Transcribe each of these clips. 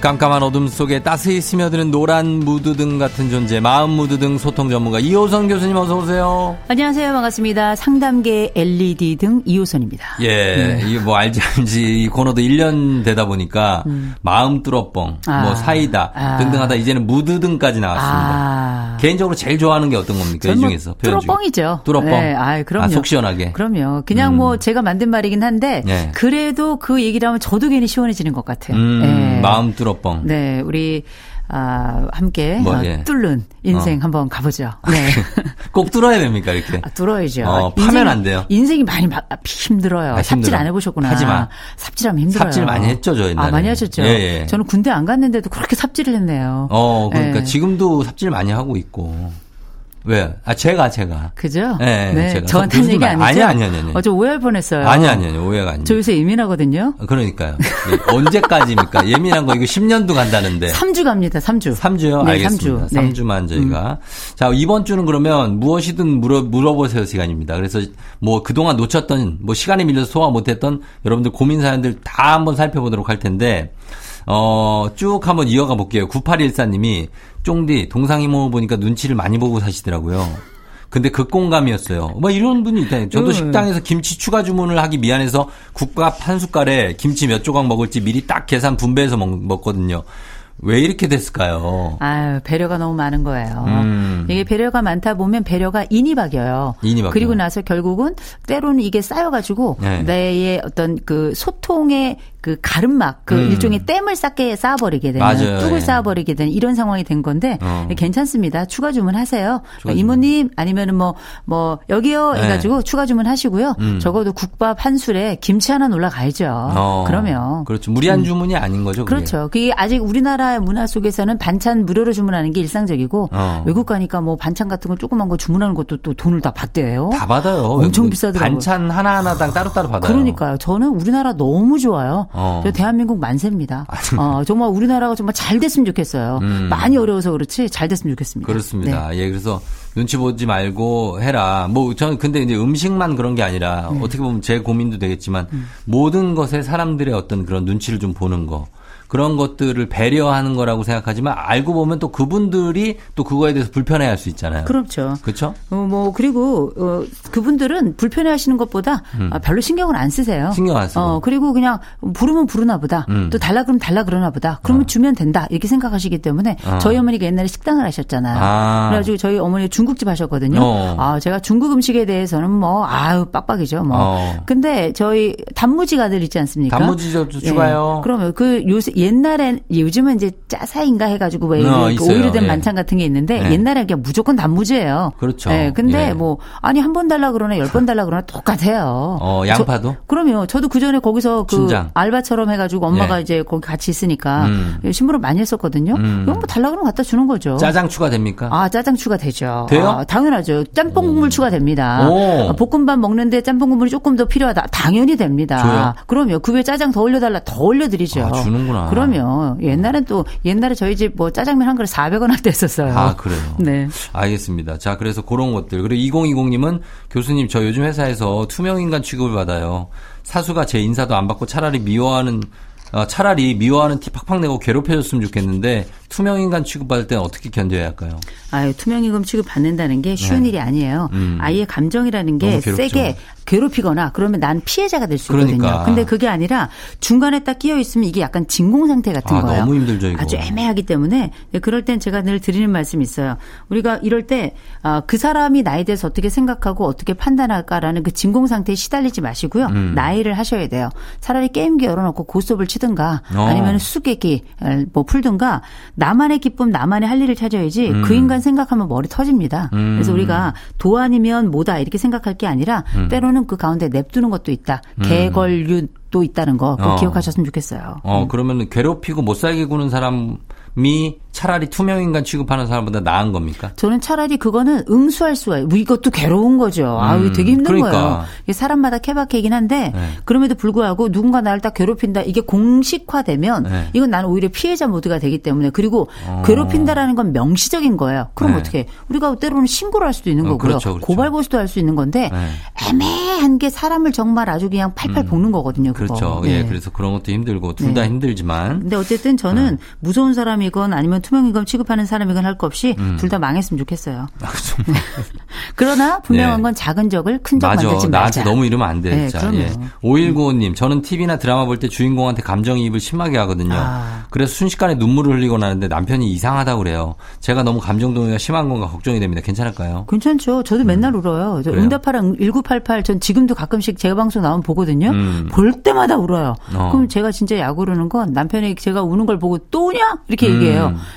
깜깜한 어둠 속에 따스히 스며드는 노란 무드등 같은 존재 마음 무드등 소통 전문가 이호선 교수님 어서 오세요. 안녕하세요. 반갑습니다. 상담계 LED 등 이호선입니다. 예, 네. 이게 뭐 알지 알지 이 코너도 1년 되다 보니까 마음 뚫어뻥, 아. 뭐 사이다 아. 등등 하다 이제는 무드등까지 나왔습니다. 아. 개인적으로 제일 좋아하는 게 어떤 겁니까 이뭐 중에서? 뚫어뻥이죠. 뚫어뻥. 네, 아, 그럼요. 아, 속 시원하게. 그럼요. 그냥 뭐 제가 만든 말이긴 한데 네. 그래도 그 얘기를 하면 저도 괜히 시원해지는 것 같아요. 음, 네. 마음 뚫어 뻥. 네, 우리 아, 함께 뭐, 어, 예. 뚫는 인생 어. 한번 가보죠. 네. 꼭 뚫어야 됩니까 이렇게? 아, 뚫어야죠. 어, 파면 안 돼요. 인생이 많이 막 아, 힘들어요. 아, 삽질. 안 해보셨구나. 하지 마. 삽질하면 힘들어요. 삽질 많이 했죠, 저 옛날에. 아, 많이 하셨죠. 예, 예. 저는 군대 안 갔는데도 그렇게 삽질을 했네요. 어, 그러니까 네. 지금도 삽질 많이 하고 있고. 왜? 아, 제가, 제가. 그죠? 네, 제가. 저한테 한 그러지 얘기 마. 아니죠? 아니, 아니, 아니, 아니. 어제 오해할 뻔했어요. 아니, 아니, 아니, 오해가 아닙니다. 저 요새 예민하거든요. 그러니까요. 네, 언제까지입니까? 예민한 거 이거 10년도 간다는데. 3주 갑니다, 3주. 3주요? 네, 알겠습니다. 3주. 네. 3주만 저희가. 자, 이번 주는 그러면 무엇이든 물어, 물어보세요 시간입니다. 그래서 뭐 그동안 놓쳤던, 뭐 시간이 밀려서 소화 못했던 여러분들 고민 사연들 다 한번 살펴보도록 할 텐데, 어, 쭉 한번 이어가 볼게요. 9814님이 쫑디, 동상이모 보니까 눈치를 많이 보고 사시더라고요. 근데 극공감이었어요. 뭐 이런 분이 있다. 저도 음. 식당에서 김치 추가 주문을 하기 미안해서 국밥 한 숟갈에 김치 몇 조각 먹을지 미리 딱 계산 분배해서 먹, 먹거든요. 왜 이렇게 됐을까요? 아유, 배려가 너무 많은 거예요. 음. 이게 배려가 많다 보면 배려가 인이 박여요. 인이 박여요. 그리고 나서 결국은 때로는 이게 쌓여가지고 네. 내의 어떤 그 소통의 그 가름막, 그 음. 일종의 댐을 쌓게 쌓아버리게 되는, 맞아요. 뚝을 예. 쌓아버리게 되는 이런 상황이 된 건데 어. 괜찮습니다. 추가 주문하세요. 추가 주문. 이모님 아니면은 뭐뭐 여기요 네. 해가지고 추가 주문하시고요. 음. 적어도 국밥 한 술에 김치 하나 올라가야죠. 어, 그러면 그렇죠. 무리한 주문이 아닌 거죠. 그게. 그렇죠. 그게 아직 우리나라 문화 속에서는 반찬 무료로 주문하는 게 일상적이고 어. 외국 가니까 뭐 반찬 같은 거 조그만 거 주문하는 것도 또 돈을 다 받대요. 다 받아요. 엄청 뭐 비싸더라고요. 반찬 하나하나당 따로따로 받아요. 그러니까요. 저는 우리나라 너무 좋아요. 어. 저 대한민국 만세입니다. 어, 정말 우리나라가 정말 잘 됐으면 좋겠어요. 음. 많이 어려워서 그렇지 잘 됐으면 좋겠습니다. 그렇습니다. 네. 예, 그래서 눈치 보지 말고 해라. 뭐 저는 근데 이제 음식만 그런 게 아니라 음. 어떻게 보면 제 고민도 되겠지만 모든 것에 사람들의 어떤 그런 눈치를 좀 보는 거. 그런 것들을 배려하는 거라고 생각하지만 알고 보면 또 그분들이 또 그거에 대해서 불편해할 수 있잖아요. 그렇죠. 그렇죠? 어, 뭐 그리고 어, 그분들은 불편해하시는 것보다 아, 별로 신경을 안 쓰세요. 음. 신경 안 쓰고. 어, 그리고 그냥 부르면 부르나 보다. 음. 또 달라 그러면 달라 그러나 보다. 그러면 주면 된다 이렇게 생각하시기 때문에 어. 저희 어머니가 옛날에 식당을 하셨잖아요. 아. 그래가지고 저희 어머니 중국집 하셨거든요. 어. 아 제가 중국 음식에 대해서는 뭐 아유 빡빡이죠. 뭐. 어. 근데 저희 단무지 가들 있지 않습니까? 단무지 좀 추가요. 예. 그러면 그 요새 옛날엔 요즘은 이제 짜사인가 해가지고 왜 어, 있어요. 오일된 예. 반찬 같은 게 있는데 예. 옛날에 그냥 무조건 단무지예요. 그렇죠. 예. 근데 예. 뭐 아니 한 번 달라 그러나 열 번 달라 그러나 똑같아요. 어, 양파도? 저, 그럼요. 저도 그 전에 거기서 그 신장. 알바처럼 해가지고 엄마가 예. 이제 거기 같이 있으니까 음. 신부를 많이 했었거든요. 음. 이건 뭐 달라 그러면 갖다 주는 거죠. 짜장 추가됩니까? 아, 짜장 추가되죠. 돼요? 아, 당연하죠. 짬뽕 국물 추가됩니다. 오. 아, 볶음밥 먹는데 짬뽕 국물이 조금 더 필요하다. 당연히 됩니다. 줘요? 그럼요. 그 위에 짜장 더 올려달라. 더 올려드리죠. 아, 주는구나. 그러면 옛날엔 또 옛날에 저희 집 뭐 짜장면 한 그릇 400원 할 때 했었어요. 아, 그래요? 네. 알겠습니다. 자, 그래서 그런 것들. 그리고 2020님은 교수님, 저 요즘 회사에서 투명인간 취급을 받아요. 사수가 제 인사도 안 받고 차라리 미워하는, 어, 차라리 미워하는 티 팍팍 내고 괴롭혀줬으면 좋겠는데, 투명인간 취급받을 때는 어떻게 견뎌야 할까요? 아유, 투명임금 취급 받는다는 게 쉬운 네. 일이 아니에요. 음. 아이의 감정이라는 게. 세게 괴롭히거나 그러면 난 피해자가 될 수 있거든요. 그러니까. 근데 그게 아니라 중간에 딱 끼어 있으면 이게 약간 진공 상태 같은 아, 거예요. 너무 힘들죠, 이거. 아주 애매하기 때문에 네, 그럴 땐 제가 늘 드리는 말씀이 있어요. 우리가 이럴 때 그 사람이 나에 대해서 어떻게 생각하고 어떻게 판단할까라는 그 진공 상태에 시달리지 마시고요. 음. 나이를 하셔야 돼요. 차라리 게임기 열어놓고 고스톱을 치든가 어. 아니면 수수께끼 뭐 풀든가 나만의 기쁨 나만의 할 일을 찾아야지 그 인간 생각하면 머리 터집니다. 음. 그래서 우리가 도 아니면 뭐다 이렇게 생각할 게 아니라 음. 때로는 그 가운데 냅두는 것도 있다. 개걸류도 있다는 거 꼭 어. 기억하셨으면 좋겠어요. 어, 그러면 괴롭히고 못 살게 구는 사람이 차라리 투명인간 취급하는 사람보다 나은 겁니까? 저는 차라리 그거는 응수할 수가 있 이것도 괴로운 거죠. 아, 이거 되게 힘든 그러니까. 거예요. 이게 사람마다 케바케이긴 한데 네. 그럼에도 불구하고 누군가 나를 딱 괴롭힌다. 이게 공식화되면 네. 이건 나는 오히려 피해자 모드가 되기 때문에 그리고 괴롭힌다라는 건 명시적인 거예요. 그럼 어. 네. 어떻게? 우리가 때로는 신고를 할 수도 있는 어, 거고요. 그렇죠, 그렇죠. 고발 고소도 할 수 있는 건데 네. 애매한 게 사람을 정말 아주 그냥 팔팔 볶는 거거든요. 그거. 그렇죠. 네. 예, 그래서 그런 것도 힘들고 둘다 네. 힘들지만 근데 어쨌든 저는 네. 무서운 사람이건 아니면 투명인간 취급하는 사람이건 할 거 없이 음. 둘다 망했으면 좋겠어요. 그러나 분명한 네. 건 작은 적을 큰적 맞아. 만들지 나한테 말자. 너무 이러면 안 돼. 네, 진짜. 예. 5195님, 저는 TV나 드라마 볼 때 주인공한테 감정이입을 심하게 하거든요. 아. 그래서 순식간에 눈물을 흘리곤 하는데 남편이 이상하다고 그래요. 제가 너무 감정동요가 심한 건가 걱정이 됩니다. 괜찮을까요? 괜찮죠. 저도 맨날 울어요. 저 음. 그래요? 응답하라 1988. 전 지금도 가끔씩 제 방송 나오면 보거든요. 음. 볼 때마다 울어요. 어. 그럼 제가 진짜 약 오르는 건 남편이 제가 우는 걸 보고 또 우냐? 이렇게 음. 얘기해요.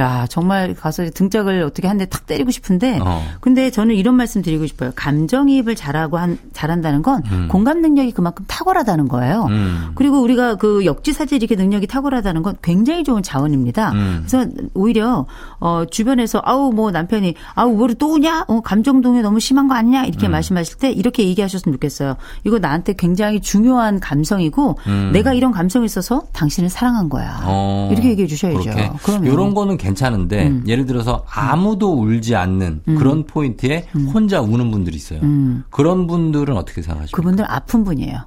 야, 정말 가서 등짝을 어떻게 한 대 탁 때리고 싶은데. 어. 근데 저는 이런 말씀 드리고 싶어요. 감정이입을 잘하고 한, 잘한다는 건 공감 능력이 그만큼 탁월하다는 거예요. 음. 그리고 우리가 그 역지사지 이렇게 능력이 탁월하다는 건 굉장히 좋은 자원입니다. 음. 그래서 오히려 어 주변에서 아우 뭐 남편이 아우 뭐를 또 우냐? 어 감정 동요 너무 심한 거 아니냐? 이렇게 음. 말씀하실 때 이렇게 얘기하셨으면 좋겠어요. 이거 나한테 굉장히 중요한 감성이고 내가 이런 감성이 있어서 당신을 사랑한 거야. 음. 어, 이렇게 얘기해 주셔야죠. 그럼요. 이런 거는 괜찮은데 음. 예를 들어서 아무도 울지 않는 그런 포인트에 혼자 우는 분들이 있어요. 그런 분들은 어떻게 생각하십니까? 음. 그분들 아픈 분이에요.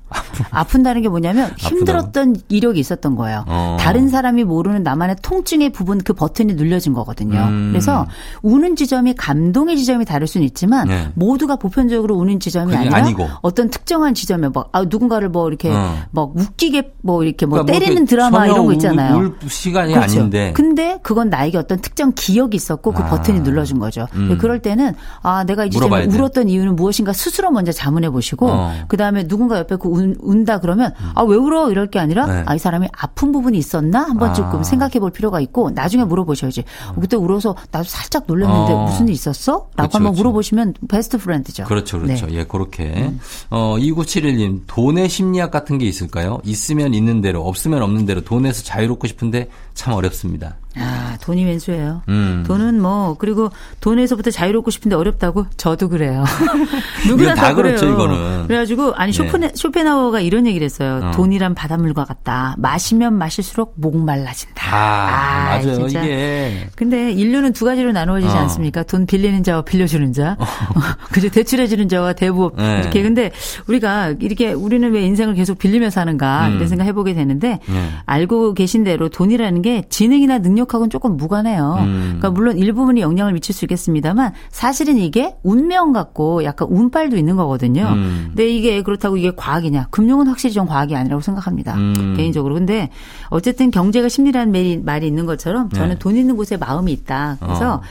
아픈다는 게 뭐냐면 힘들었던 이력이 있었던 거예요. 어. 다른 사람이 모르는 나만의 통증의 부분 그 버튼이 눌려진 거거든요. 음. 그래서 우는 지점이 감동의 지점이 다를 수는 있지만 네. 모두가 보편적으로 우는 지점이 아니라 아니고. 어떤 특정한 지점에 뭐 아, 누군가를 뭐 이렇게 어. 뭐 웃기게 뭐 이렇게 뭐 그러니까 뭐 때리는 이렇게 드라마 이런 거 울- 있잖아요. 울 시간이 그렇죠. 아닌데. 근데 그건 나에게 어떤 특정 기억이 있었고 그 아. 버튼이 눌러준 거죠. 음. 그럴 때는 아 내가 이 물어봐야 지점에 돼. 울었던 이유는 무엇인가 스스로 먼저 자문해 보시고 어. 그 다음에 누군가 옆에 그 운, 운다 그러면 아 왜 울어 이럴 게 아니라 네. 아이 사람이 아픈 부분이 있었나 한번 아. 조금 생각해 볼 필요가 있고 나중에 물어보셔야지. 어, 그때 울어서 나도 살짝 놀랐는데 어. 무슨 일 있었어? 라고 그렇죠, 한번 그렇죠. 물어보시면 베스트 프렌드죠. 그렇죠, 그렇죠. 네. 예, 그렇게. 어, 2971님, 돈의 심리학 같은 게 있을까요? 있으면 있는 대로, 없으면 없는 대로 돈에서 자유롭고 싶은데 참 어렵습니다. 아, 돈이 왼수예요. 음. 돈은 뭐 그리고 돈에서부터 자유롭고 싶은데 어렵다고 저도 그래요. 누구나 다 다, 그래요. 그렇죠, 이거는. 그래가지고 아니 네. 쇼펜 쇼펜하우어가 이런 얘기를 했어요. 어. 돈이란 바닷물과 같다. 마시면 마실수록 목말라진다. 아, 맞아요. 진짜. 이게. 근데 인류는 두 가지로 나누어지지 어. 않습니까? 돈 빌리는 자와 빌려주는 자. 그죠? 대출해주는 자와 대부업. 네. 이렇게. 근데 우리가 이렇게 우리는 왜 인생을 계속 빌리며 사는가 음. 이런 생각 해보게 되는데 네. 알고 계신 대로 돈이라는 게 지능이나 능력하고는 조금 무관해요. 음. 그러니까 물론 일부분이 영향을 미칠 수 있겠습니다만 사실은 이게 운명 같고 약간 운빨도 있는 거거든요. 음. 근데 이게 그렇다고 이게 과학이냐? 금융은 확실히 좀 과학이 아니라고 생각합니다. 음. 개인적으로. 근데 어쨌든 경제가 심리라는 말이, 말이 있는 것처럼 저는 네. 돈 있는 곳에 마음이 있다. 그래서 어.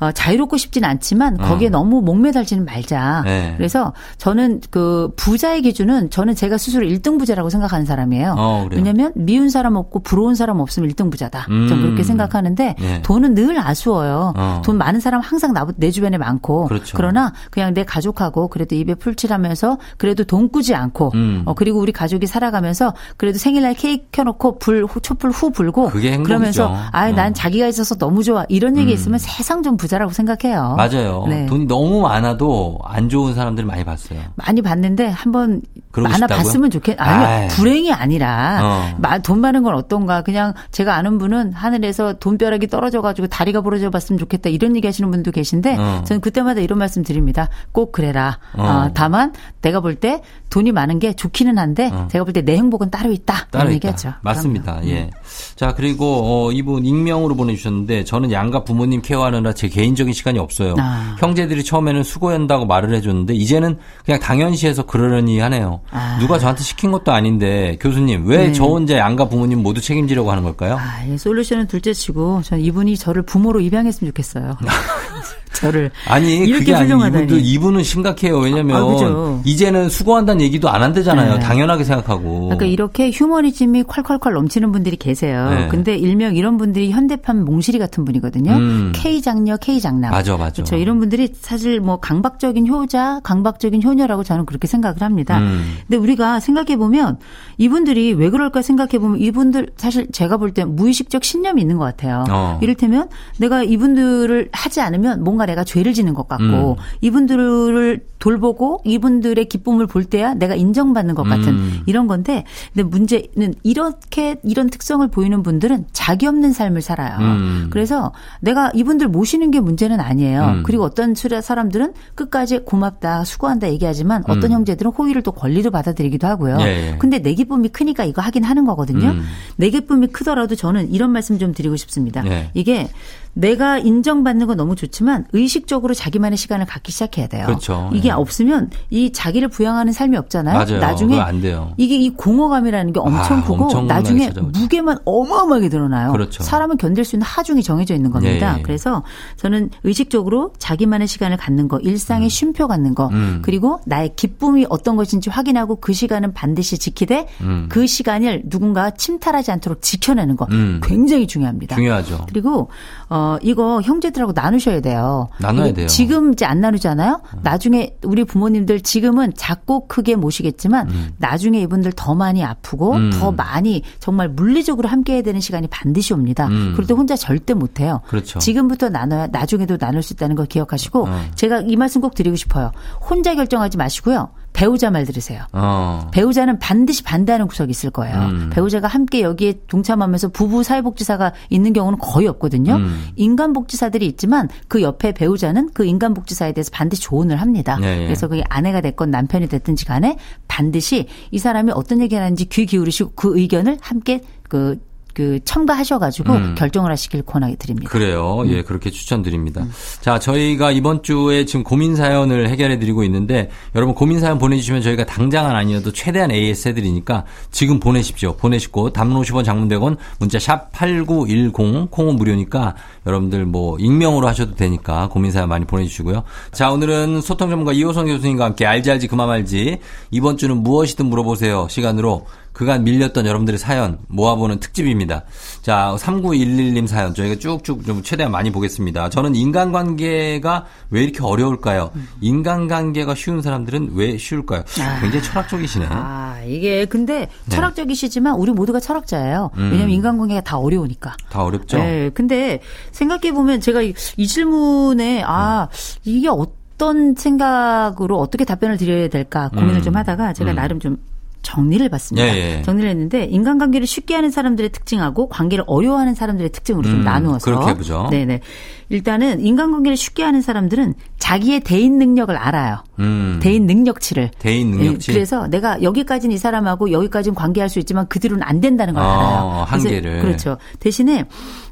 어, 자유롭고 싶진 않지만 어. 거기에 너무 목매달지는 말자. 네. 그래서 저는 그 부자의 기준은 저는 제가 스스로 1등 부자라고 생각하는 사람이에요. 어? 왜냐하면 미운 사람 없고 부러운 사람 없으면 1등 부자다. 음. 전 그렇게 생각하는데 네. 돈은 늘 아쉬워요. 어. 돈 많은 사람 항상 나, 내 주변에 많고 그렇죠. 러나 그냥 내 가족하고 그래도 입에 풀칠하면서 그래도 돈 꾸지 않고 음. 어, 그리고 우리 가족이 살아가면서 그래도 생일날 케이크 켜놓고 불 호- 촛불 후 불고. 그러면서 아, 난 어. 자기가 있어서 너무 좋아 이런 얘기 있으면 세상 좀 부자라고 생각해요. 맞아요. 네. 돈이 너무 많아도 안 좋은 사람들 많이 봤어요. 많이 봤는데 한번 많아? 봤으면 좋겠. 아니요 아이. 불행이 아니라 어. 마- 돈 많은 건 어떤가. 그냥 제가 아는 분은 하늘에서 돈벼락이 떨어져가지고 다리가 부러져 봤으면 좋겠다 이런 얘기하시는 분도 계신데 어. 저는 그때마다 이런 말씀 드립니다. 꼭 그래라. 어. 어, 다만 내가 볼 때 돈이 많은 게 좋기는 한데 어. 제가 볼 때 내 행복은 따로 있다. 따로 이런. 얘기하죠. 맞습니다. 그럼요. 예. 자, 그리고 어, 이분 익명으로 보내주셨는데 저는 양가 부모님 케어하느라 제 개인적인 시간이 없어요. 아. 형제들이 처음에는 수고한다고 말을 해줬는데 이제는 그냥 당연시해서 그러려니 하네요. 아. 누가 저한테 시킨 것도 아닌데 교수님 왜 네. 저 혼자 양가 부모님 모두 책임지려고 하는 걸까요? 아, 예, 솔루션은 둘째치고 전 이분이 저를 부모로 입양했으면 좋겠어요. 저를 아니 이렇게 그게 아니 훌륭하다니. 이분도 이분은 심각해요. 왜냐면 아, 그죠. 이제는 수고한다는 얘기도 안 한대잖아요. 네. 당연하게 생각하고. 그러니까 이렇게 휴머니즘이 콸콸콸 넘치는 분들이 계세요. 네. 근데 일명 이런 분들이 현대판 몽실이 같은 분이거든요. 음. K 장녀, K 장남. 맞아, 맞아. 그렇죠. 이런 분들이 사실 뭐 강박적인 효자, 강박적인 효녀라고 저는 그렇게 생각을 합니다. 음. 근데 우리가 생각해 보면 이분들이 왜 그럴까 생각해 보면 이분들 사실 제가 볼 때 무의식적 신념이 있는 것 같아요. 어. 이를테면 내가 이분들을 하지 않으면 뭔가 내가 죄를 지는 것 같고 음. 이분들을 돌보고 이분들의 기쁨을 볼 때야 내가 인정받는 것 같은 음. 이런 건데 근데 문제는 이렇게 이런 특성을 보이는 분들은 자기 없는 삶을 살아요. 음. 그래서 내가 이분들 모시는 게 문제는 아니에요. 음. 그리고 어떤 사람들은 끝까지 고맙다, 수고한다 얘기하지만 어떤 음. 형제들은 호의를 또 권리로 받아들이기도 하고요. 예, 예. 근데 내 기쁨이 크니까 이거 하긴 하는 거거든요. 음. 내 기쁨이 크더라도 저는 이런 말씀 좀 드리고 싶습니다. 예. 이게 내가 인정받는 건 너무 좋지만 의식적으로 자기만의 시간을 갖기 시작해야 돼요. 그렇죠. 이게 예. 없으면 이 자기를 부양하는 삶이 없잖아요. 맞아요. 나중에 안 돼요. 이게 이 공허감이라는 게 엄청 아, 크고 나중에 찾아오죠. 무게만 어마어마하게 늘어나요. 그렇죠. 사람은 견딜 수 있는 하중이 정해져 있는 겁니다. 예, 예. 그래서 저는 의식적으로 자기만의 시간을 갖는 거, 일상의 쉼표 갖는 거, 음. 그리고 나의 기쁨이 어떤 것인지 확인하고 그 시간은 반드시 지키되 음. 그 시간을 누군가 침탈하지 않도록 지켜내는 거 음. 굉장히 중요합니다. 중요하죠. 그리고 어 이거 형제들하고 나누셔야 돼요. 나눠야 돼요. 지금 이제 안 나누잖아요. 나중에 우리 부모님들 지금은 작고 크게 모시겠지만 나중에 이분들 더 많이 아프고 음. 더 많이 정말 물리적으로 함께 해야 되는 시간이 반드시 옵니다. 음. 그럴 때 혼자 절대 못 해요. 그렇죠. 지금부터 나눠야 나중에도 나눌 수 있다는 걸 기억하시고 어. 제가 이 말씀 꼭 드리고 싶어요. 혼자 결정하지 마시고요. 배우자 말 들으세요. 어. 배우자는 반드시 반대하는 구석이 있을 거예요. 음. 배우자가 함께 여기에 동참하면서 부부 사회복지사가 있는 경우는 거의 없거든요. 음. 인간복지사들이 있지만 그 옆에 배우자는 그 인간복지사에 대해서 반드시 조언을 합니다. 예, 예. 그래서 그게 아내가 됐건 남편이 됐든지 간에 반드시 이 사람이 어떤 얘기를 하는지 귀 기울이시고 그 의견을 함께 그, 그 첨가하셔가지고 음. 결정을 하시길 권하게 드립니다. 그래요. 음. 예, 그렇게 추천드립니다. 자, 저희가 이번 주에 지금 고민 사연을 해결해 드리고 있는데 여러분 고민 사연 보내주시면 저희가 당장은 아니어도 최대한 AS 해드리니까 지금 보내십시오. 보내시고 단문 50원 장문 100원 문자 샵 8910 콩은 무료니까 여러분들 뭐 익명으로 하셔도 되니까 고민 사연 많이 보내주시고요. 자, 오늘은 소통 전문가 이호선 교수님과 함께 알지 알지 그만 알지 이번 주는 무엇이든 물어보세요 시간으로 그간 밀렸던 여러분들의 사연 모아보는 특집입니다. 자, 3911님 사연 저희가 쭉쭉 좀 최대한 많이 보겠습니다. 저는 인간관계가 왜 이렇게 어려울까요? 인간관계가 쉬운 사람들은 왜 쉬울까요? 굉장히 철학적이시네. 아, 이게 근데 네. 철학적이시지만 우리 모두가 철학자예요. 음. 왜냐하면 인간관계가 다 어려우니까. 다 어렵죠? 네, 근데 생각해 보면 제가 이, 이 질문에 아 이게 어떤 생각으로 어떻게 답변을 드려야 될까 고민을 음. 좀 하다가 제가 음. 나름 좀 정리를 해봤습니다. 예, 예. 정리를 했는데 인간관계를 쉽게 하는 사람들의 특징하고 관계를 어려워하는 사람들의 특징으로 좀 음, 나누어서 그렇게 해보죠. 네네. 일단은 인간관계를 쉽게 하는 사람들은 자기의 대인 능력을 알아요. 음. 대인 능력치를. 대인 능력치. 예, 그래서 내가 여기까지는 이 사람하고 여기까지는 관계할 수 있지만 그 뒤로는 안 된다는 걸 어, 알아요. 한계를. 그렇죠. 대신에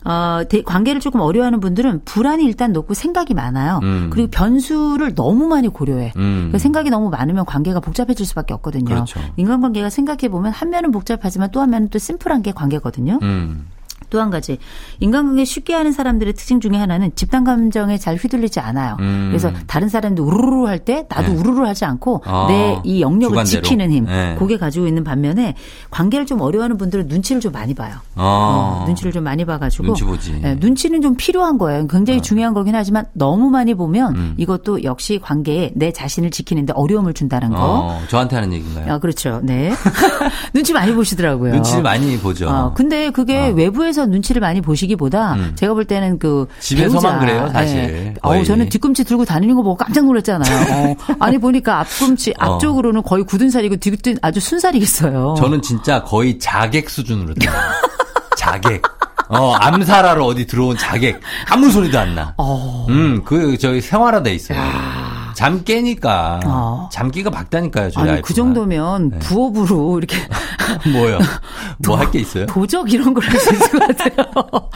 어, 대- 관계를 조금 어려워하는 분들은 불안이 일단 높고 생각이 많아요. 음. 그리고 변수를 너무 많이 고려해. 음. 그 생각이 너무 많으면 관계가 복잡해질 수밖에 없거든요. 그렇죠. 인간관계가 생각해 보면 한 면은 복잡하지만 또 한 면은 또 심플한 게 관계거든요. 음. 또한 가지 인간관계 쉽게 하는 사람들의 특징 중에 하나는 집단 감정에 잘 휘둘리지 않아요. 음. 그래서 다른 사람도 우르르 할 때 나도 네. 우르르 하지 않고 아, 내이 영역을 주관대로. 지키는 힘, 네. 그게 가지고 있는 반면에 관계를 좀 어려워하는 분들은 눈치를 좀 많이 봐요. 어. 어, 눈치를 좀 많이 봐가지고 눈치 보지. 네, 눈치는 좀 필요한 거예요. 굉장히 중요한 거긴 하지만 너무 많이 보면 음. 이것도 역시 관계에 내 자신을 지키는데 어려움을 준다는 거. 어, 저한테 하는 얘기인가요? 아, 그렇죠. 네. 눈치 많이 보시더라고요. 눈치를 많이 보죠. 어, 근데 그게 어. 외부에서 뒤에서 눈치를 많이 보시기보다 음. 제가 볼 때는 그 집에서만 배우자. 그래요, 사실. 예. 어우, 저는 뒤꿈치 들고 다니는 거 보고 깜짝 놀랐잖아요. 어. 아니 보니까 앞꿈치 어. 앞쪽으로는 거의 굳은 살이고 뒤끝은 아주 순살이겠어요. 저는 진짜 거의 자객 수준으로. 자객. 어, 암살하러 어디 들어온 자객. 아무 소리도 안 나. 어. 음, 그, 저기 생활화돼 있어요. 잠 깨니까. 어. 잠기가 박다니까요, 저희 아니. 그 정도면 네. 부업으로 이렇게 뭐요? 뭐 할 게 있어요? 도적 이런 걸 할 수 있을 것 같아요.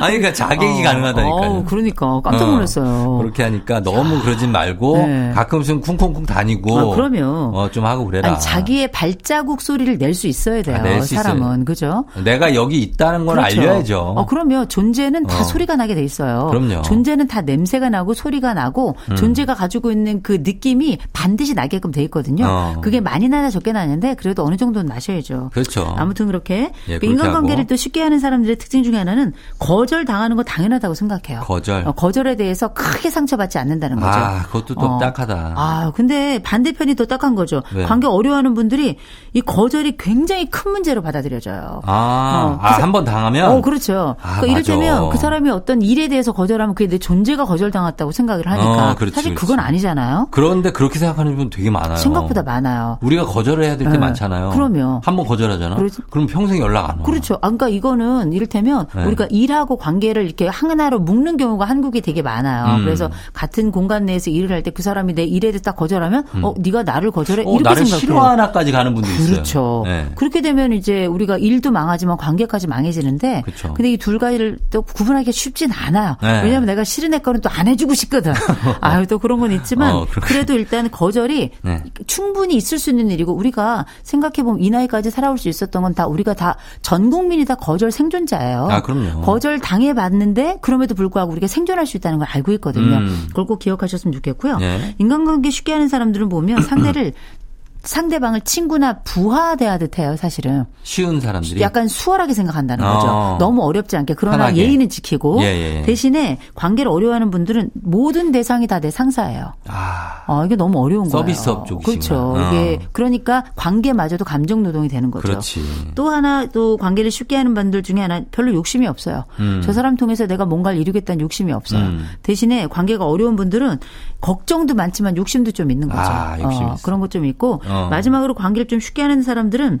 아니, 그러니까 자객이 어, 가능하다니까요. 어, 그러니까 깜짝 어, 놀랐어요. 그렇게 하니까 너무 그러진 말고 네. 가끔씩 쿵쿵쿵 다니고 아, 그럼요. 어, 좀 하고 그래라. 아니, 자기의 발자국 소리를 낼 수 있어야 돼요. 아, 낼수 사람은 있어요. 그죠? 내가 여기 있다는 걸 그렇죠. 알려야죠. 어, 그러면 존재는 다 어. 소리가 나게 돼 있어요. 그럼요. 음. 존재는 다 냄새가 나고 소리가 나고 존재가 가지고 있는 그 느낌이 반드시 나게끔 돼 있거든요. 어. 그게 많이 나나 적게 나는데 그래도 어느 정도는 나셔야죠. 그렇죠. 아무튼 그렇게 예, 인간관계를. 또 쉽게 하는 사람들의 특징 중에 하나는 거절 당하는 거 당연하다고 생각해요. 거절. 어, 거절에 대해서 크게 상처받지 않는다는 거죠. 아, 그것도 또 어. 딱하다. 아, 근데 반대편이 더 딱한 거죠. 왜? 관계 어려워하는 분들이 이 거절이 굉장히 큰 문제로 받아들여져요. 아, 어, 아, 한번 당하면 어, 그렇죠. 아, 그러니까 이를테면. 그 사람이 어떤 일에 대해서 거절하면 그게 내 존재가 거절당했다고 생각을 하니까 어, 그렇지, 사실 그렇지. 그건 아니잖아요. 그런데 그렇게 생각하는 분 되게 많아요. 생각보다 많아요. 우리가 거절을 해야 될때 네. 많잖아요. 그럼요. 한번 거절하잖아. 그렇지. 그럼 평생 연락 안 와. 그렇죠. 아, 그러니까 이거는 이를테면 네. 우리가 일하고 관계를 이렇게 하나로 묶는 경우가 한국에 되게 많아요. 음. 그래서 같은 공간 내에서 일을 할 때 그 사람이 내 일에 딱 거절하면 어 네가 나를 거절해 어, 이렇게 생각해요. 싫어하나까지 가는 분도 있어요. 그렇죠. 네. 그렇게 되면 이제 우리가 일도 망하지만 관계까지 망해지는데 그렇죠. 근데 이 둘 가지를 또 구분하기가 쉽진 않아요. 네. 왜냐하면 내가 싫은 애 거는 또 안 해주고 싶거든. 아유 또 그런 건 있지만 어. 그래도 일단 거절이 네. 충분히 있을 수 있는 일이고 우리가 생각해 보면 이 나이까지 살아올 수 있었던 건 다 우리가 다 전 국민이 다 거절 생존자예요. 아, 그럼요. 거절 당해봤는데 그럼에도 불구하고 우리가 생존할 수 있다는 걸 알고 있거든요. 음. 그걸 꼭 기억하셨으면 좋겠고요. 네. 인간관계 쉽게 하는 사람들은 보면 상대를 상대방을 친구나 부하 대하듯 해요, 사실은. 쉬운 사람들이 약간 수월하게 생각한다는 어. 거죠. 너무 어렵지 않게. 그러나 편하게. 예의는 지키고 예, 예, 예. 대신에 관계를 어려워하는 분들은 모든 대상이 다 내 상사예요. 아, 어, 이게 너무 어려운 거예요. 서비스업 쪽이시구나. 그렇죠. 어. 이게 그러니까 관계마저도 감정 노동이 되는 거죠. 그렇지. 또 하나 또 관계를 쉽게 하는 분들 중에 하나 별로 욕심이 없어요. 음. 저 사람 통해서 내가 뭔가를 이루겠다는 욕심이 없어요. 음. 대신에 관계가 어려운 분들은 걱정도 많지만 욕심도 좀 있는 거죠. 아, 욕심이 어. 그런 것 좀 있고 어. 마지막으로 관계를 좀 쉽게 하는 사람들은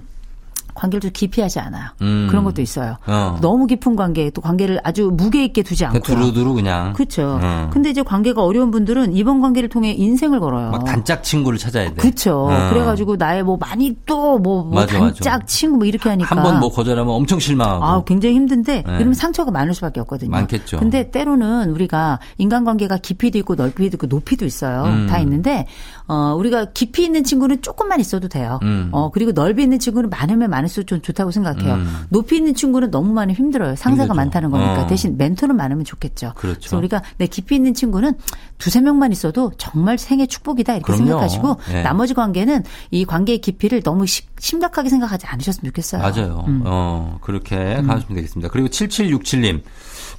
관계를 좀 깊이 하지 않아요. 음. 그런 것도 있어요. 어. 너무 깊은 관계, 또 관계를 아주 무게 있게 두지 않고. 두루두루 그냥 그렇죠. 음. 근데 이제 관계가 어려운 분들은 이번 관계를 통해 인생을 걸어요. 막 단짝 친구를 찾아야 돼. 그렇죠. 어. 그래가지고 나의 뭐 많이 또뭐 맞아, 단짝 맞아. 친구 뭐 이렇게 하니까 한 번 뭐 거절하면 엄청 실망하고. 아, 굉장히 힘든데 네. 이러면 상처가 많을 수밖에 없거든요. 많겠죠. 근데 때로는 우리가 인간관계가 깊이도 있고 넓이도 있고 높이도 있어요. 음. 다 있는데 어 우리가 깊이 있는 친구는 조금만 있어도 돼요. 음. 어 그리고 넓이 있는 친구는 많으면 많 을수록 좀 좋다고 생각해요. 음. 높이 있는 친구는 너무 많으면 힘들어요. 상사가 힘들죠. 많다는 거니까 어. 대신 멘토는 많으면 좋겠죠. 그렇죠. 그래서 우리가 내 깊이 있는 친구는 두세 명만 있어도 정말 생애 축복이다 이렇게 그럼요. 생각하시고 예. 나머지 관계는 이 관계의 깊이를 너무 시- 심각하게 생각하지 않으셨으면 좋겠어요. 맞아요. 음. 어, 그렇게 가시면 되겠습니다. 그리고 7767님.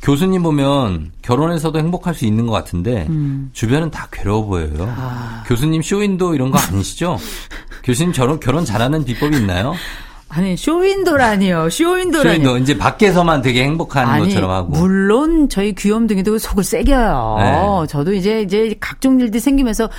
교수님 보면 결혼해서도 행복할 수 있는 것 같은데 음. 주변은 다 괴로워 보여요. 아. 교수님 쇼윈도 이런 거 아니시죠? 교수님 결혼 결혼 잘하는 비법이 있나요? 아니 쇼윈도라니요. 쇼윈도라니. 쇼윈도 이제 밖에서만 되게 행복한 아니, 것처럼 하고. 물론 저희 귀염둥이도 속을 새겨요. 네. 저도 이제 이제 각종 일들이 생기면서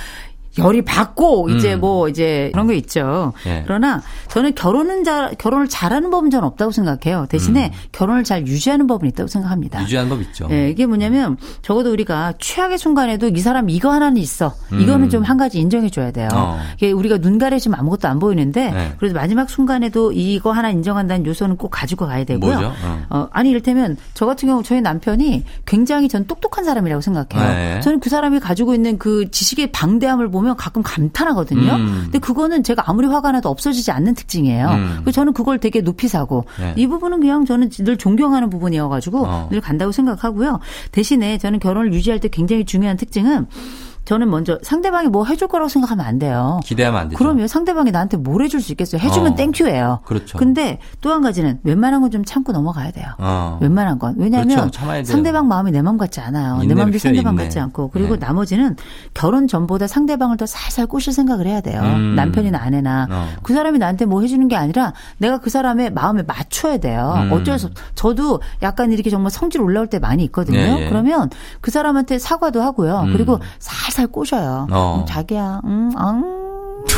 열이 받고 이제 음. 뭐 이제 그런 거 있죠. 예. 그러나 저는 결혼은 잘 결혼을 잘하는 법은 저는 없다고 생각해요. 대신에 결혼을 잘 유지하는 법은 있다고 생각합니다. 음. 유지하는 법 있죠. 예, 이게 뭐냐면 적어도 우리가 최악의 순간에도 이 사람 이거 하나는 있어. 이거는 좀 한 가지 인정해 줘야 돼요. 음. 어. 이게 우리가 눈 가리지면 아무것도 안 보이는데 네. 그래도 마지막 순간에도 이거 하나 인정한다는 요소는 꼭 가지고 가야 되고요. 어. 어, 아니 이를테면 저 같은 경우 저희 남편이 굉장히 전 똑똑한 사람이라고 생각해요. 네. 저는 그 사람이 가지고 있는 그 지식의 방대함을 보면 가끔 감탄하거든요. 음. 근데 그거는 제가 아무리 화가 나도 없어지지 않는 특징이에요. 음. 그래서 저는 그걸 되게 높이 사고 네. 이 부분은 그냥 저는 늘 존경하는 부분이어가지고 어. 늘 간다고 생각하고요. 대신에 저는 결혼을 유지할 때 굉장히 중요한 특징은 저는 먼저 상대방이 뭐 해줄 거라고 생각하면 안 돼요. 기대하면 안 되죠. 그러면 상대방이 나한테 뭘 해줄 수 있겠어요? 해주면 어. 땡큐예요. 그렇죠. 근데 또 한 가지는 웬만한 건 좀 참고 넘어가야 돼요. 어. 웬만한 건. 왜냐하면 그렇죠. 상대방 마음이 내 마음 같지 않아요. 내 필요해, 상대방 인내. 같지 않고. 그리고 네. 나머지는 결혼 전보다 상대방을 더 살살 꼬실 생각을 해야 돼요. 음. 남편이나 아내나. 어. 그 사람이 나한테 뭐 해주는 게 아니라 내가 그 사람의 마음에 맞춰야 돼요. 음. 어쩔 수 없. 저도 약간 이렇게 정말 성질 올라올 때 많이 있거든요. 예, 예. 그러면 그 사람한테 사과도 하고요. 음. 그리고 살살 꼬셔요. 어. 음, 자기야, 음, 앙.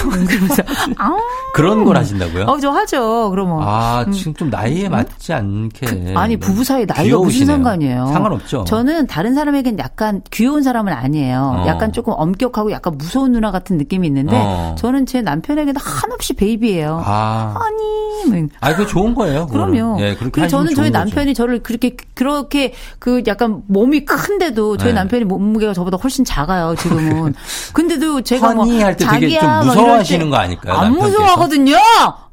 그러면서 앙. 그런 걸 하신다고요? 어, 저 하죠. 그러면. 아, 지금 좀 나이에 맞지 않게. 음. 그, 아니 부부 사이 나이가 무슨 귀여우시네요. 상관이에요? 상관없죠. 저는 다른 사람에겐 약간 귀여운 사람은 아니에요. 어. 약간 조금 엄격하고 약간 무서운 누나 같은 느낌이 있는데 어. 저는 제 남편에게는 한없이 베이비예요. 아. 아니, 뭐. 아, 그거 좋은 거예요. 그거는. 그럼요. 예, 그렇게 그리고 저는 저희 좋은 거죠. 남편이 저를 그렇게 그렇게 그 약간 몸이 큰데도 저희 네. 남편이 몸무게가 저보다 훨씬 작아요 지금은. 근데도 제가 뭐 자기야 좀막 이럴 무서워하시는 때거 아닐까요, 안 남편께서? 무서워하거든요.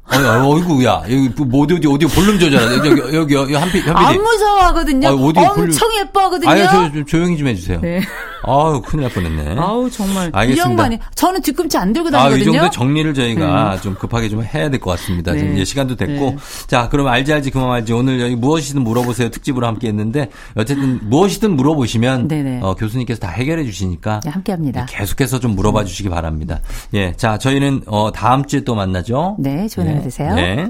어, 어, 어이구야. 여기 뭐 어디 어디 어디 볼륨 조절하자. 여기 여기 여기, 여기 한피 안. 무서워하거든요. 아, 어디 엄청 예뻐하거든요. 아유, 저, 좀 조용히 좀 해주세요. 네. 아유, 큰일 날 뻔했네. 아우 정말 이 알겠습니다. 양반이 저는 뒤꿈치 안 들고 아, 이 다니거든요. 정도 정리를 저희가 좀 급하게 좀 해야 될 것 같습니다. 네. 지금 이제 시간도 됐고. 네. 자, 그럼 알지 알지 그만 알지. 오늘 여기 무엇이든 물어보세요 특집으로 함께 했는데 어쨌든 무엇이든 물어보시면 네네. 어, 교수님께서 다 해결해 주시니까 네, 함께합니다. 계속해서 좀 물어봐 주시기 바랍니다. 예. 자, 저희는 어, 다음 주에 또 만나죠. 네, 좋은 하루 되세요. 네.